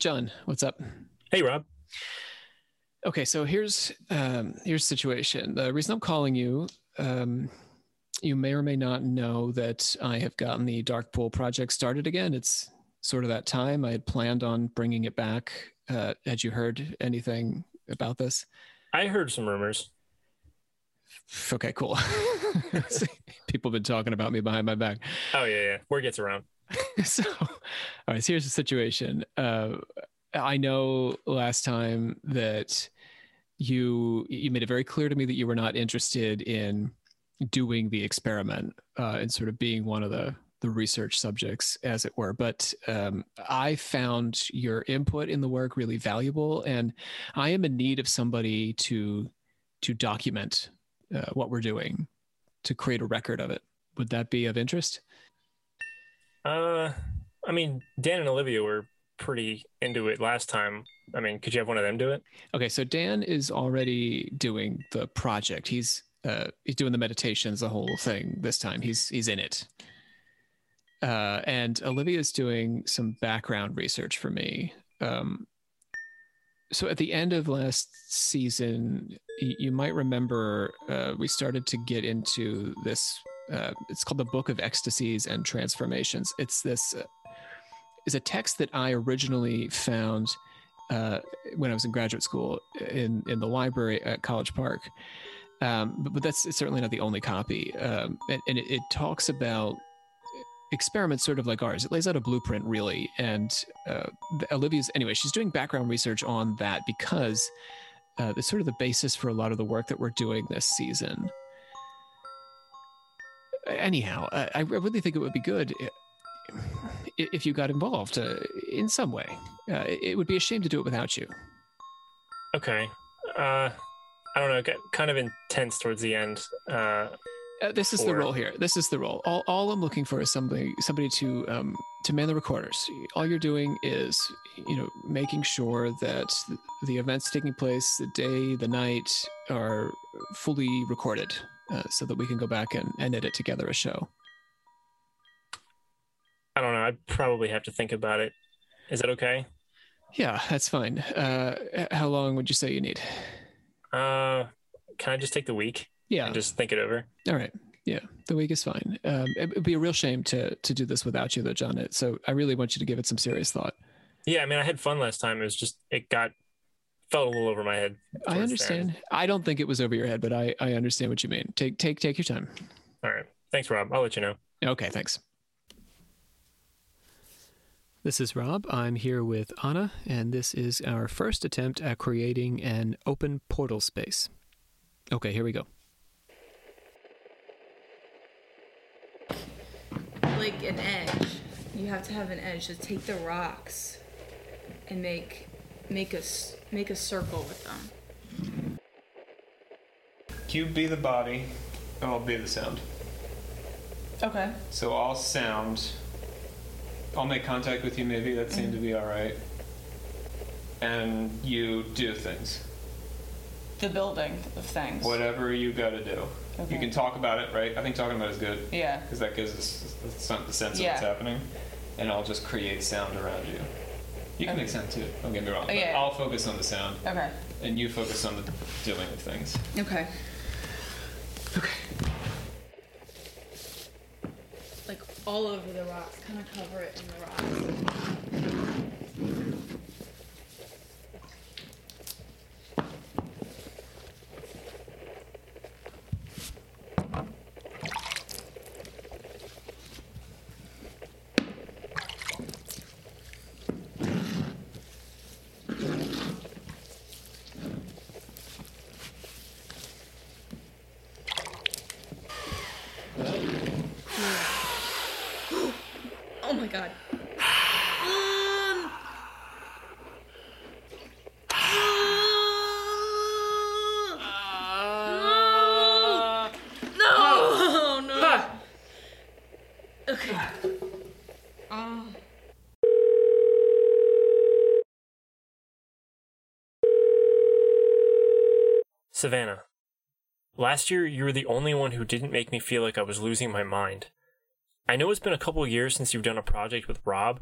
Jon, what's up? Hey, Rob. Okay, so here's um, here's the situation. The reason I'm calling you, um, you may or may not know that I have gotten the Dark Pool project started again. It's sort of that time. I had planned on bringing it back. Uh, had you heard anything about this? I heard some rumors. Okay, cool. People have been talking about me behind my back. Oh yeah, yeah. Word gets around. so, all right. So here's the situation. Uh, I know last time that you you made it very clear to me that you were not interested in doing the experiment uh, and sort of being one of the the research subjects, as it were. But um, I found your input in the work really valuable, and I am in need of somebody to to document uh, what we're doing, to create a record of it. Would that be of interest? Uh, I mean, Dan and Olivia were pretty into it last time. I mean, could you have one of them do it? Okay, so Dan is already doing the project. He's uh, he's doing the meditations, the whole thing this time. He's he's in it. Uh, and Olivia's doing some background research for me. Um, so at the end of last season, y- you might remember uh, we started to get into this. Uh, it's called the Book of Ecstasies and Transformations. It's this uh, is a text that I originally found uh, when I was in graduate school in in the library at College Park. Um, but, but that's certainly not the only copy. Um, and, and it, it talks about experiments sort of like ours. It lays out a blueprint, really. And uh, Olivia's, anyway, she's doing background research on that because uh, it's sort of the basis for a lot of the work that we're doing this season. Anyhow, I, I really think it would be good if you got involved uh, in some way. Uh, it would be a shame to do it without you. Okay. Uh, I don't know. Kind of intense towards the end. Uh, this is the role here. This is the role. All, all I'm looking for is somebody somebody to um, to man the recorders. All you're doing is you know making sure that the events taking place, the day, the night, are fully recorded, uh, so that we can go back and, and edit together a show. I don't know. I'd probably have to think about it. Is that okay? Yeah, that's fine. Uh, how long would you say you need? Uh, can I just take the week Yeah. and just think it over? All right. Yeah, the week is fine. Um, it would be a real shame to to do this without you, though, Jon. It so I really want you to give it some serious thought. Yeah, I mean, I had fun last time. It was just it got felt a little over my head. I towards the understand. I don't think it was over your head, but I, I understand what you mean. Take take take your time. All right. Thanks, Rob. I'll let you know. Okay, thanks. This is Rob. I'm here with Ana, and this is our first attempt at creating an open portal space. Okay, here we go. Like an edge. You have to have an edge. So take the rocks and make make a make a circle with them. Cube be the body, and I'll be the sound. Okay. So I'll sound. I'll make contact with you, maybe. That seemed to be alright. And you do things. The building of things. Whatever you gotta do. Okay. You can talk about it, right? I think talking about it is good. Yeah. Because that gives us the the sense of Yeah. what's happening. And I'll just create sound around you. You can Okay. make sound too, don't get me wrong. Oh, but yeah. I'll focus on the sound, Okay. and you focus on the doing of things. Okay. Okay. Like all over the rocks. Kind of cover it in the rocks. Oh my god. Um. No! No! No! Okay. Oh. Savannah, last year you were the only one who didn't make me feel like I was losing my mind. I know it's been a couple years since you've done a project with Rob,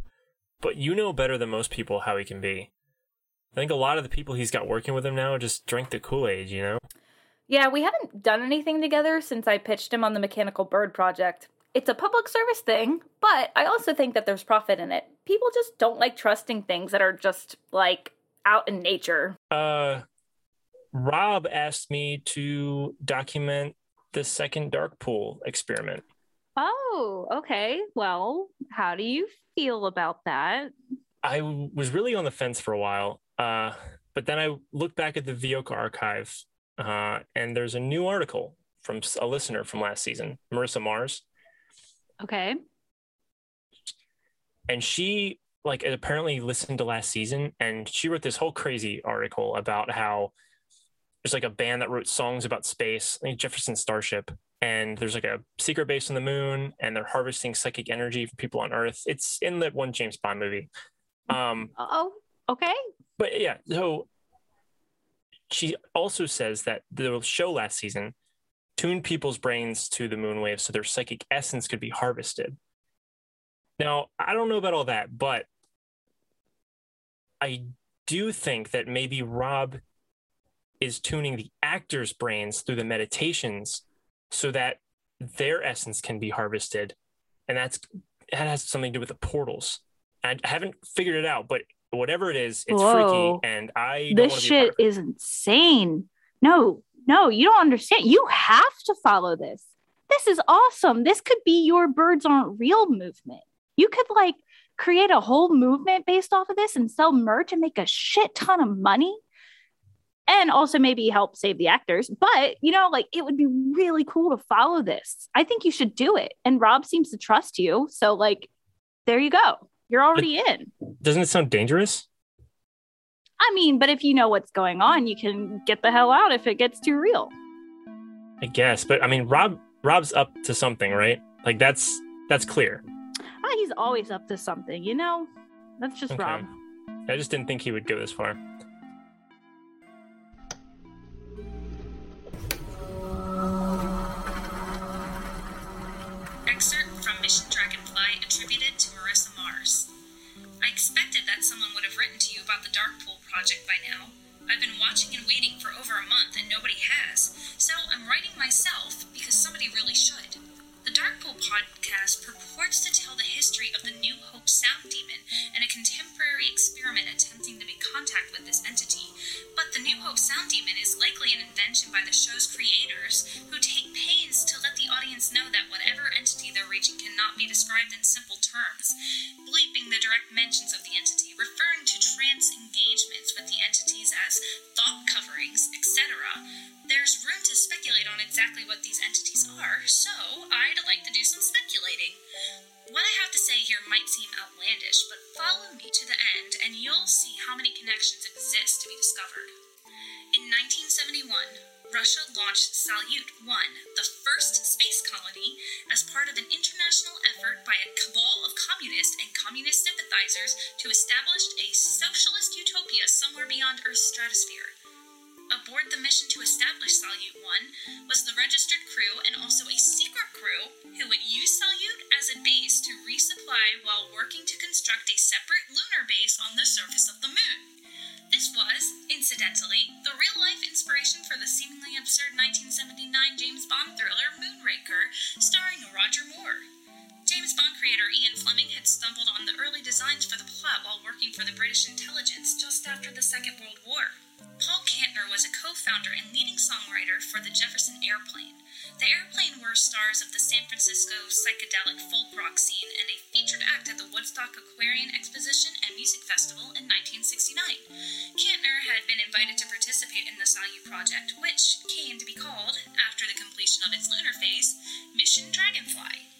but you know better than most people how he can be. I think a lot of the people he's got working with him now just drank the Kool Aid, you know? Yeah, we haven't done anything together since I pitched him on the Mechanical Bird project. It's a public service thing, but I also think that there's profit in it. People just don't like trusting things that are just like out in nature. Uh, Rob asked me to document the second dark pool experiment. Oh, okay. Well, how do you feel about that? I was really on the fence for a while, uh, but then I looked back at the Vioka archive, uh, and there's a new article from a listener from last season, Marissa Mars, Okay. and she like apparently listened to last season, and she wrote this whole crazy article about how there's like a band that wrote songs about space, I think Jefferson Starship, and there's like a secret base on the moon, and they're harvesting psychic energy from people on Earth. It's in the one James Bond movie. Um, Oh, okay. but yeah, so she also says that the show last season tuned people's brains to the moon waves so their psychic essence could be harvested. Now, I don't know about all that, but I do think that maybe Rob is tuning the actors' brains through the meditations so that their essence can be harvested. And that's that has something to do with the portals. I haven't figured it out, but whatever it is, it's Whoa. freaky, and I don't This want be a part shit is insane. No, no, you don't understand. You have to follow this. This is awesome. This could be your birds aren't real movement. You could like create a whole movement based off of this and sell merch and make a shit ton of money. And also maybe help save the actors. But, you know, like it would be really cool to follow this. I think you should do it. And Rob seems to trust you. So, like, there you go. You're already in. Doesn't it sound dangerous? I mean, but if you know what's going on, you can get the hell out if it gets too real. I guess, but I mean, Rob Rob's up to something, right? Like that's that's clear. Ah, he's always up to something, you know? That's just Okay. Rob. I just didn't think he would go this far. The Dark Pool project by now. I've been watching and waiting for over a month and nobody has, so I'm writing myself because somebody really should. The Dark Pool podcast purports to tell the history of the New Hope Sound Demon and a contemporary experiment attempting to make contact with this entity. But the New Hope Sound Demon is likely an invention by the show's creators, who take pains to let the audience know that whatever entity they're reaching cannot be described in simple terms, bleeping the direct mentions of the entity, referring to trance engagements with the entities as thought coverings, etc. There's room to speculate on exactly what these entities are, so I'd like to do some speculating. What I have to say here might seem outlandish, but follow me to the end and you'll see how many connections exist to be discovered. In 1971, Russia launched Salyut 1, the first space colony, as part of an international effort by a cabal of communist and communist sympathizers to establish a socialist utopia somewhere beyond Earth's stratosphere. Aboard the mission to establish Salyut 1 was the registered crew and also a secret crew who would use Salyut as a base to resupply while working to construct a separate lunar base on the surface of the moon. This was, incidentally, the real life inspiration for the seemingly absurd 1979 James Bond thriller Moonraker, starring Roger Moore. James Bond creator Ian Fleming had stumbled on the early designs for the plot while working for the British intelligence just after the Second World War. Paul Kantner was a co founder and leading songwriter for the Jefferson Airplane. The airplane were stars of the San Francisco psychedelic folk rock scene and a featured act at the Woodstock Aquarian Exposition and Music Festival in 1969. Kantner had been invited to participate in the Salyut project, which came to be called, after the completion of its lunar phase, Mission Dragonfly.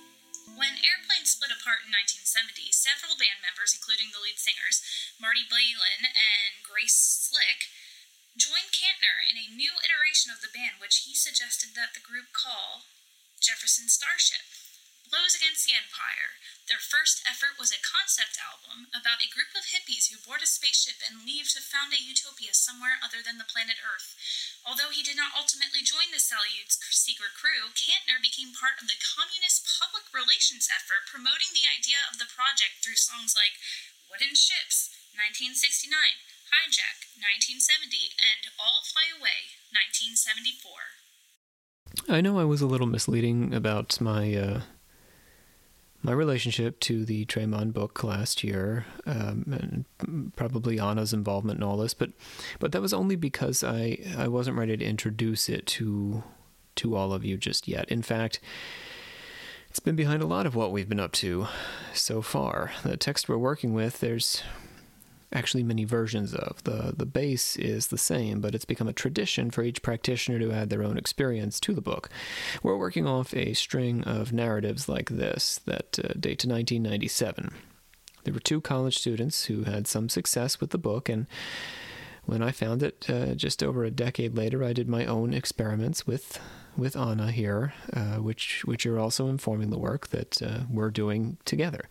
When Airplane split apart in 1970, several band members, including the lead singers, Marty Balin and Grace Slick, joined Kantner in a new iteration of the band, which he suggested that the group call Jefferson Starship. Blows Against the Empire. Their first effort was a concept album about a group of hippies who board a spaceship and leave to found a utopia somewhere other than the planet Earth. Although he did not ultimately join the Salyut's secret crew, Kantner became part of the communist public relations effort promoting the idea of the project through songs like Wooden Ships, 1969, Hijack, 1970, and All Fly Away, 1974. I know I was a little misleading about my uh, my relationship to the Tremond book last year, um, and probably Ana's involvement in all this, but but that was only because I I wasn't ready to introduce it to to all of you just yet. In fact, it's been behind a lot of what we've been up to so far. The text we're working with, there's actually many versions of. The the base is the same, but it's become a tradition for each practitioner to add their own experience to the book. We're working off a string of narratives like this that uh, date to 1997. There were two college students who had some success with the book, and when I found it uh, just over a decade later, I did my own experiments with with Ana here, uh, which which are also informing the work that uh, we're doing together.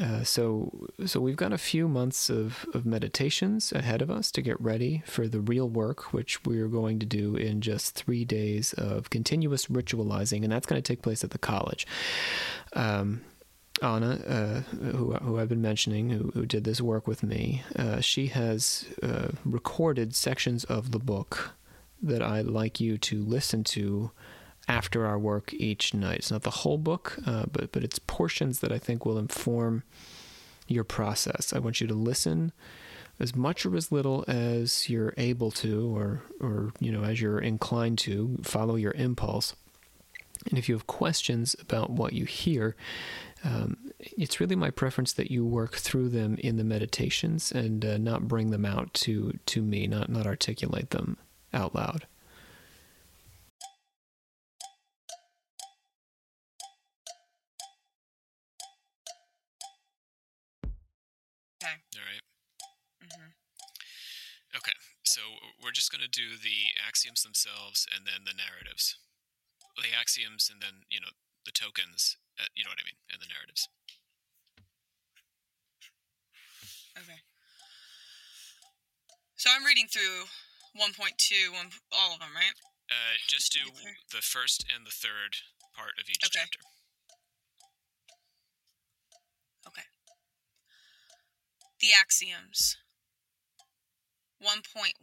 Uh, so, so we've got a few months of, of meditations ahead of us to get ready for the real work, which we're going to do in just three days of continuous ritualizing, and that's going to take place at the college. Um, Ana, uh, who, who I've been mentioning, who, who did this work with me, uh, she has uh, recorded sections of the book that I'd like you to listen to after our work each night. It's not the whole book, uh, but but it's portions that I think will inform your process. I want you to listen as much or as little as you're able to, or or you know as you're inclined to. Follow your impulse. And if you have questions about what you hear, um, it's really my preference that you work through them in the meditations and uh, not bring them out to to me, not not articulate them out loud. Okay. All right. hmm Okay. So we're just going to do the axioms themselves and then the narratives. The axioms and then, you know, the tokens, uh, you know what I mean, and the narratives. Okay. So I'm reading through 1.2, one, all of them, right? Uh, just do the first and the third part of each Okay. chapter. Okay. The axioms. 1.1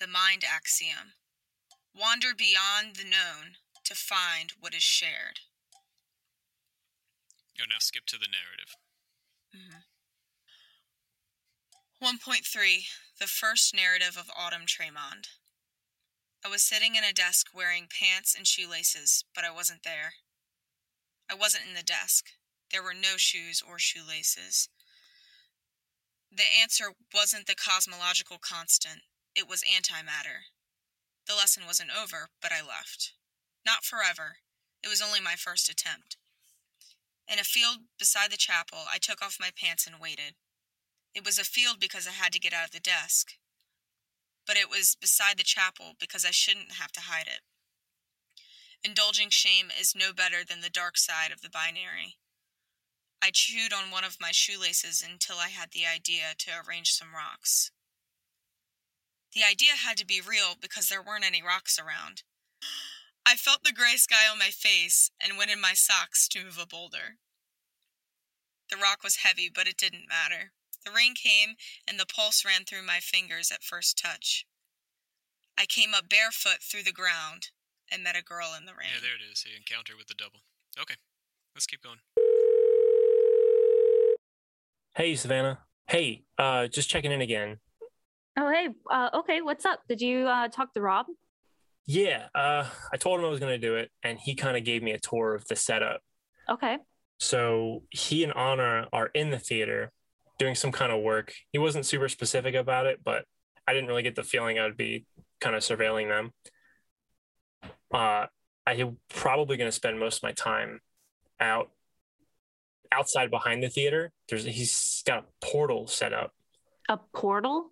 The mind axiom. Wander beyond the known to find what is shared. Oh, now skip to the narrative. Mhm. 1.3 The first narrative of Autumn Tremond. I was sitting in a desk wearing pants and shoelaces, but I wasn't there. I wasn't in the desk. There were no shoes or shoelaces. The answer wasn't the cosmological constant, it was antimatter. The lesson wasn't over, but I left. Not forever. It was only my first attempt. In a field beside the chapel, I took off my pants and waited. It was a field because I had to get out of the desk. But it was beside the chapel because I shouldn't have to hide it. Indulging shame is no better than the dark side of the binary. I chewed on one of my shoelaces until I had the idea to arrange some rocks. The idea had to be real because there weren't any rocks around. I felt the gray sky on my face and went in my socks to move a boulder. The rock was heavy, but it didn't matter. The rain came, and the pulse ran through my fingers at first touch. I came up barefoot through the ground and met a girl in the rain. Yeah, there it is. The encounter with the double. Okay, let's keep going. Hey, Savannah. Hey, uh, just checking in again. Oh, hey. Uh, okay, what's up? Did you uh, talk to Rob? Yeah, uh, I told him I was going to do it, and he kind of gave me a tour of the setup. Okay. So he and Ana are in the theater doing some kind of work. He wasn't super specific about it, but I didn't really get the feeling I would be kind of surveilling them. Uh, I'm probably going to spend most of my time out outside behind the theater. There's he's got a portal set up. A portal?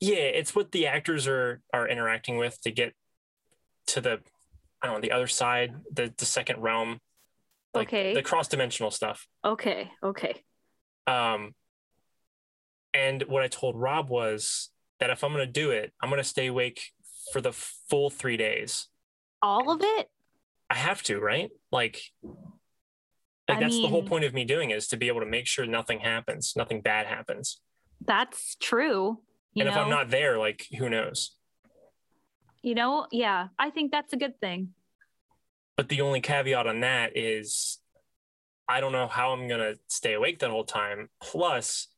Yeah, it's what the actors are are interacting with to get to the I don't know the other side, the the second realm, like Okay. the cross dimensional stuff. Okay. Okay. Um, and what I told Rob was that if I'm going to do it, I'm going to stay awake for the full three days. All of it? I have to, right? Like, Like I that's the whole point of me doing is to be able to make sure nothing happens, nothing bad happens. That's true. You and know, if I'm not there, like who knows? you know, yeah, I think that's a good thing. But the only caveat on that is I don't know how I'm going to stay awake that whole time. Plus,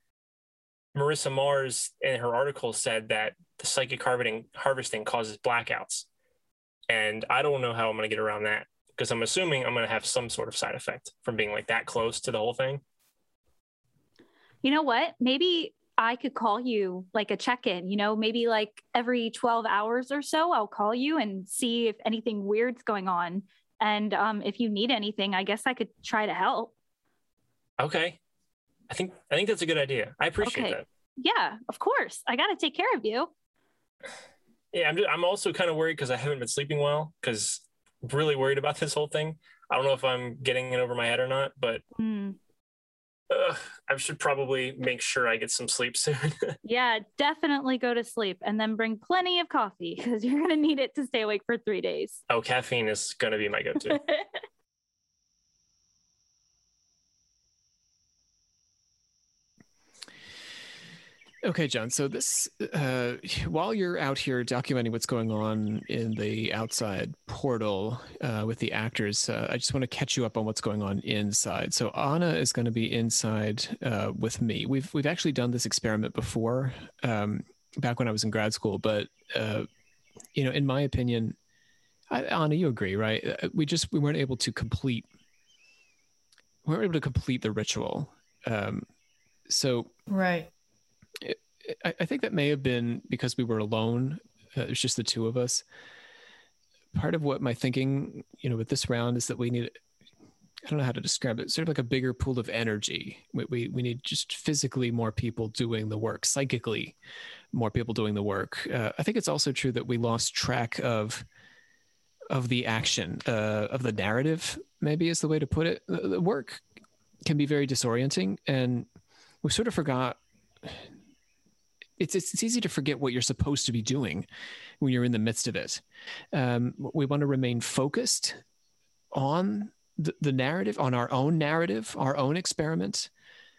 Marissa Mars in her article said that the psychic harvesting, harvesting causes blackouts. And I don't know how I'm going to get around that because I'm assuming I'm going to have some sort of side effect from being like that close to the whole thing. You know what? Maybe I could call you like a check in, you know, maybe like every 12 hours or so, I'll call you and see if anything weird's going on. And um, if you need anything, I guess I could try to help. Okay. I think I think that's a good idea. I appreciate Okay. that. Yeah, of course. I got to take care of you. Yeah, I'm just, I'm also kind of worried because I haven't been sleeping well because really worried about this whole thing. I don't know if I'm getting it over my head or not, but Hmm. uh, I should probably make sure I get some sleep soon. Yeah, definitely go to sleep and then bring plenty of coffee because you're going to need it to stay awake for three days. oh, caffeine is going to be my go-to. Okay, Jon. So this, uh, while you're out here documenting what's going on in the outside portal uh, with the actors, uh, I just want to catch you up on what's going on inside. So Ana is going to be inside uh, with me. We've we've actually done this experiment before, um, back when I was in grad school. But uh, you know, in my opinion, I, Ana, you agree, right? Uh, We just we weren't able to complete. We weren't able to complete the ritual. Um, so Right. I, I think that may have been because we were alone. Uh, it was just the two of us. Part of what my thinking, you know, with this round is that we need, I don't know how to describe it, sort of like a bigger pool of energy. We, we, we need just physically more people doing the work, psychically more people doing the work. Uh, I think it's also true that we lost track of, of the action, uh, of the narrative, maybe is the way to put it. The, the work can be very disorienting and we sort of forgot it's, it's easy to forget what you're supposed to be doing when you're in the midst of it. Um, we want to remain focused on the, the narrative, on our own narrative, our own experiment,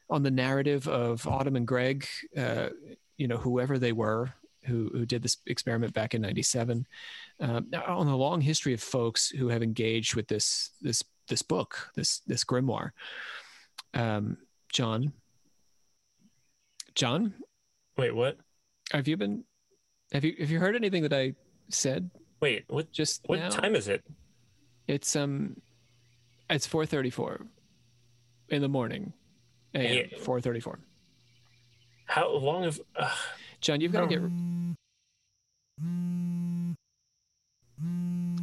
on the narrative of Autumn and Greg, uh, you know, whoever they were who who did this experiment back in '97, um, on the long history of folks who have engaged with this this this book, this this grimoire. Um, Jon, Jon, Wait, what? have you been? Have you have you heard anything that I said Wait, what? just What now? time is it? It's um, it's four thirty four, in the morning. A.M. Four thirty four. How long have? Uh, Jon, you've got to get.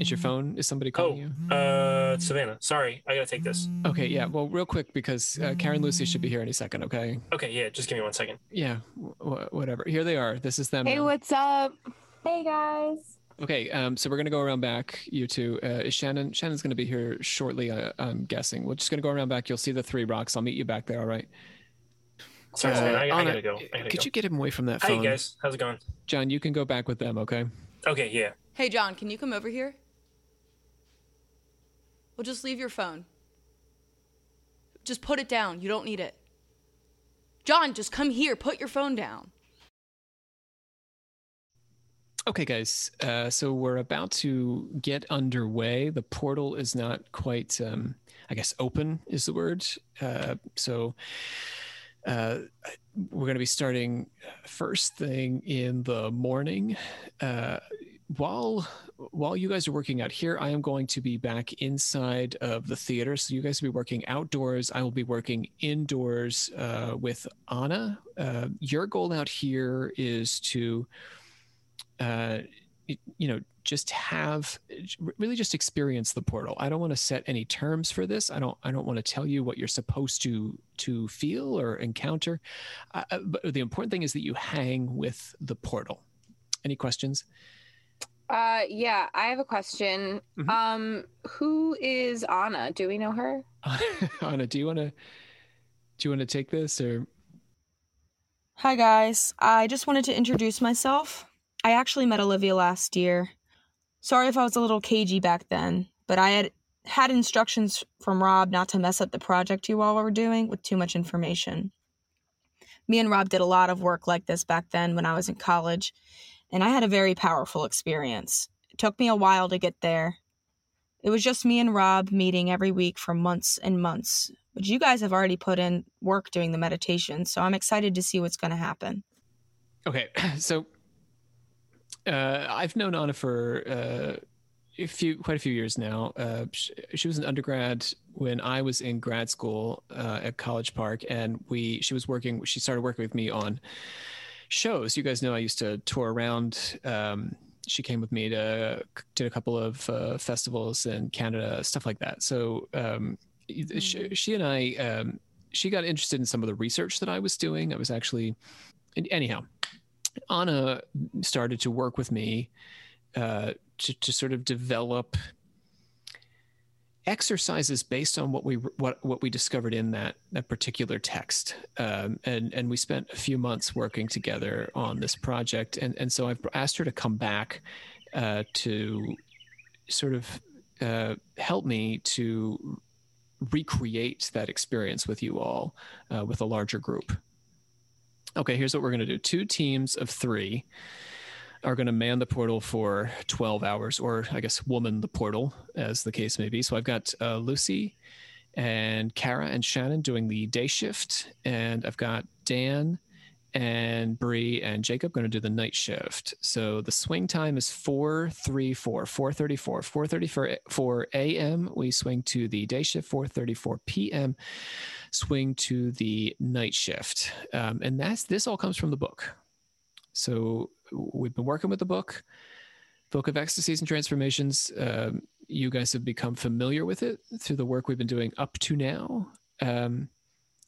Is your phone? Is somebody calling oh, you? uh, Savannah. Sorry, I gotta take this. Okay, yeah. Well, real quick because uh, Karen Lucy should be here any second. Okay. Okay, yeah, just give me one second. Yeah. W- whatever. Here they are. This is them. Hey, now. what's up? Hey guys. Okay, um, so we're gonna go around back. You two, uh, is Shannon? Shannon's gonna be here shortly. Uh, I'm guessing. We're just gonna go around back. You'll see the three rocks. I'll meet you back there. All right. Sorry, Uh, Savannah, I, I Ana, gotta go. I gotta Could go. you get him away from that Hi, phone? guys. How's it going? Jon, you can go back with them. Okay. Okay, yeah. Hey, Jon, can you come over here? Well, just leave your phone. Just put it down. You don't need it. Jon, just come here. Put your phone down. Okay, guys. Uh, so we're about to get underway. The portal is not quite, um, I guess, open is the word. Uh, so uh, we're going to be starting first thing in the morning. Uh, while while you guys are working out here, I am going to be back inside of the theater. So you guys will be working outdoors. I will be working indoors uh, with Ana. Uh, your goal out here is to uh, you know, just have really just experience the portal. I don't want to set any terms for this. I don't. I don't want to tell you what you're supposed to to feel or encounter. Uh, uh, but the important thing is that you hang with the portal. Any questions? Uh, yeah, I have a question. Mhm. Um, who is Ana? Do we know her? Ana, do you want to do you want to take this or Hi, guys. I just wanted to introduce myself. I actually met Olivia last year. Sorry if I was a little cagey back then, but I had had instructions from Rob not to mess up the project you all were doing with too much information. Me and Rob did a lot of work like this back then when I was in college, and I had a very powerful experience. It took me a while to get there. It was just me and Rob meeting every week for months and months. But you guys have already put in work doing the meditation, so I'm excited to see what's going to happen. Okay, so uh, I've known Ana for uh, a few, quite a few years now. Uh, she, she, was an undergrad when I was in grad school uh, at College Park, and we she was working. She started working with me on shows. You guys know I used to tour around. Um, she came with me to did a couple of uh, festivals in Canada, stuff like that. So um, mm-hmm. she, she, and I, um, she got interested in some of the research that I was doing. I was actually, anyhow, Ana started to work with me uh, to, to sort of develop exercises based on what we what what we discovered in that that particular text. Um, and and we spent a few months working together on this project. And and so I've asked her to come back uh, to sort of uh, help me to recreate that experience with you all uh, with a larger group. Okay here's what we're going to do. Two teams of three are going to man the portal for 12 hours, or I guess woman the portal, as the case may be. So I've got uh, Lucy and Kara and Shannon doing the day shift, and I've got Dan and Bree and Jacob going to do the night shift. So the swing time is 434, 434, 434 a.m. We swing to the day shift, 434 p.m. Swing to the night shift. Um, and that's this all comes from the book. So we've been working with the book, Book of Ecstasies and Transformations. Um, you guys have become familiar with it through the work we've been doing up to now, um,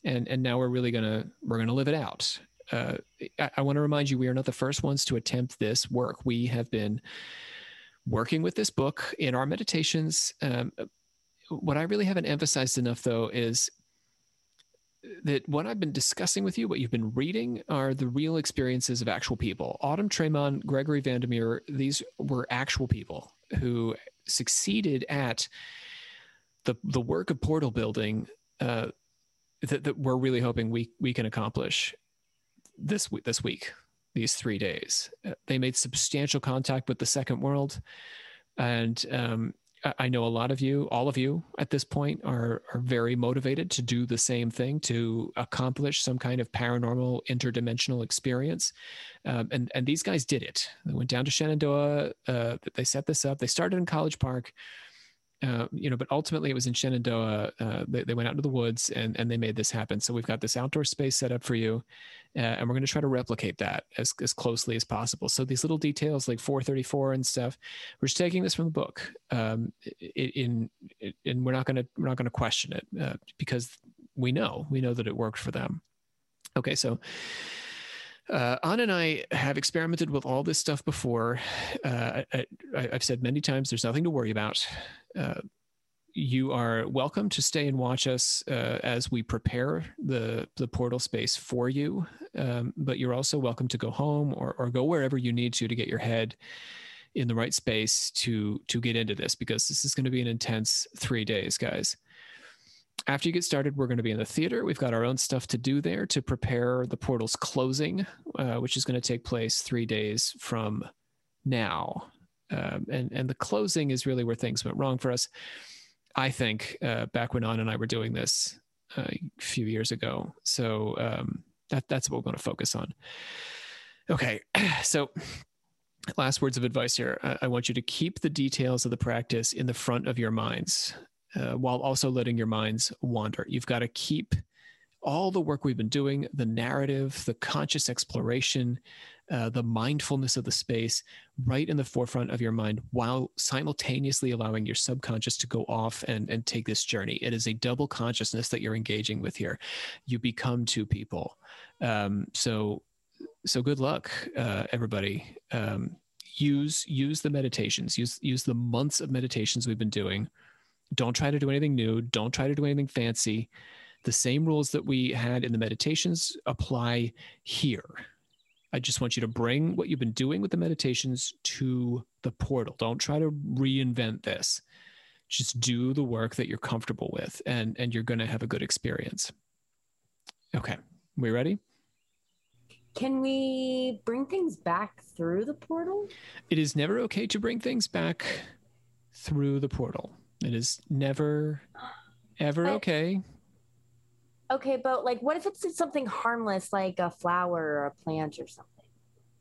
and and now we're really gonna we're gonna live it out. Uh, I, I want to remind you, we are not the first ones to attempt this work. We have been working with this book in our meditations. Um, what I really haven't emphasized enough, though, is that what I've been discussing with you, what you've been reading, are the real experiences of actual people. Autumn Tremond, Gregory Vandermeer, these were actual people who succeeded at the the work of portal building uh, that, that we're really hoping we we can accomplish this this week, these three days. Uh, they made substantial contact with the second world, and um, I know a lot of you, all of you at this point are are very motivated to do the same thing to accomplish some kind of paranormal interdimensional experience, um, and and these guys did it. They went down to Shenandoah. Uh, they set this up. They started in College Park. Uh, you know, but ultimately it was in Shenandoah. Uh, they, they, went out into the woods and, and they made this happen. So we've got this outdoor space set up for you, uh, and we're going to try to replicate that as, as closely as possible. So these little details like 434 and stuff, we're just taking this from the book. Um, in, in, and we're not going to we're not going to question it uh, because we know we know that it worked for them. Okay, so uh, Ana and I have experimented with all this stuff before. Uh, I, have said many times there's nothing to worry about. Uh, you are welcome to stay and watch us uh, as we prepare the the portal space for you. Um, but you're also welcome to go home or, or go wherever you need to to get your head in the right space to to get into this because this is going to be an intense three days, guys after you get started, we're going to be in the theater. We've got our own stuff to do there to prepare the portal's closing, uh, which is going to take place three days from now. Um, and and the closing is really where things went wrong for us. I think uh, back when Ana and I were doing this uh, a few years ago. So um, that that's what we're going to focus on. Okay, so last words of advice here. I, I want you to keep the details of the practice in the front of your minds uh, while also letting your minds wander. You've got to keep all the work we've been doing, the narrative, the conscious exploration, uh, the mindfulness of the space right in the forefront of your mind while simultaneously allowing your subconscious to go off and, and take this journey. It is a double consciousness that you're engaging with here. You become two people. Um, so, so good luck, uh, everybody. Um, use use the meditations. Use use the months of meditations we've been doing don't try to do anything new. Don't try to do anything fancy. The same rules that we had in the meditations apply here. I just want you to bring what you've been doing with the meditations to the portal. Don't try to reinvent this. just do the work that you're comfortable with and and you're going to have a good experience okay we ready Can we bring things back through the portal? it is never okay to bring things back through the portal it is never ever But- okay Okay, but like, what if it's something harmless, like a flower or a plant or something?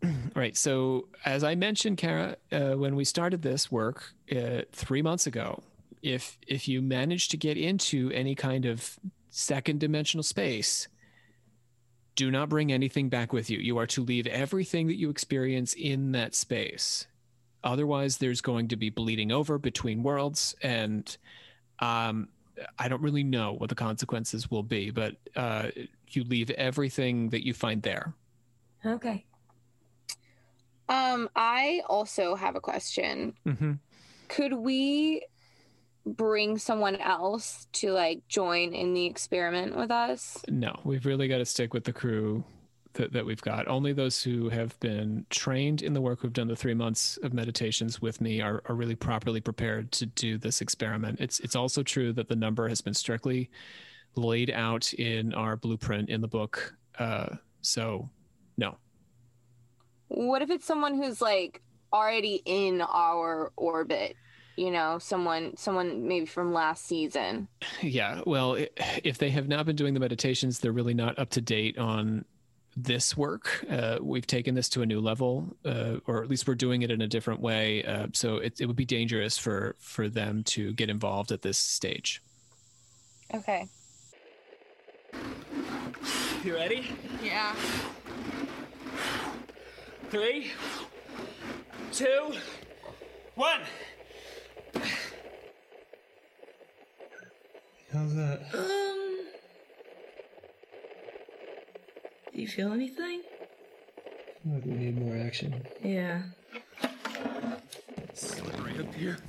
Right. So, as I mentioned, Kara, uh, when we started this work uh, three months ago, if if you manage to get into any kind of second dimensional space, do not bring anything back with you. You are to leave everything that you experience in that space. Otherwise, there's going to be bleeding over between worlds, and um, I don't really know what the consequences will be. But uh, you leave everything that you find there. Okay. Um, I also have a question. Mm-hmm. Could we bring someone else to like join in the experiment with us? No, we've really got to stick with the crew that, that we've got. Only those who have been trained in the work who've done the three months of meditations with me are, are really properly prepared to do this experiment. It's it's also true that the number has been strictly laid out in our blueprint in the book. Uh, so no. What if it's someone who's like already in our orbit? You know, someone someone maybe from last season. Yeah, well, if they have not been doing the meditations, they're really not up to date on this work. Uh, we've taken this to a new level, uh, or at least we're doing it in a different way. Uh, so it, it would be dangerous for for them to get involved at this stage. Okay. You ready? Yeah. Three, two, one. How's that? Um. Do you feel anything? I feel like we need more action. Yeah. Slippery up here.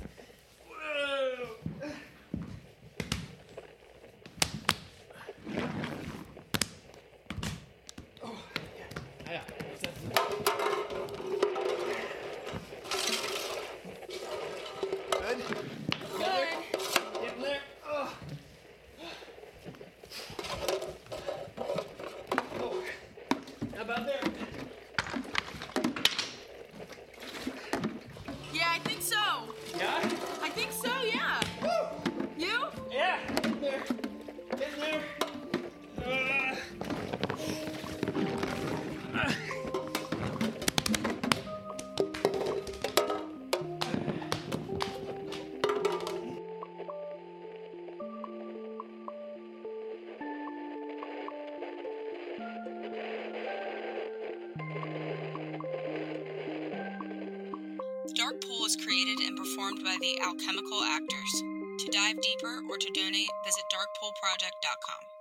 The Alchemical Actors. To dive deeper or to donate, visit darkpoolproject.com.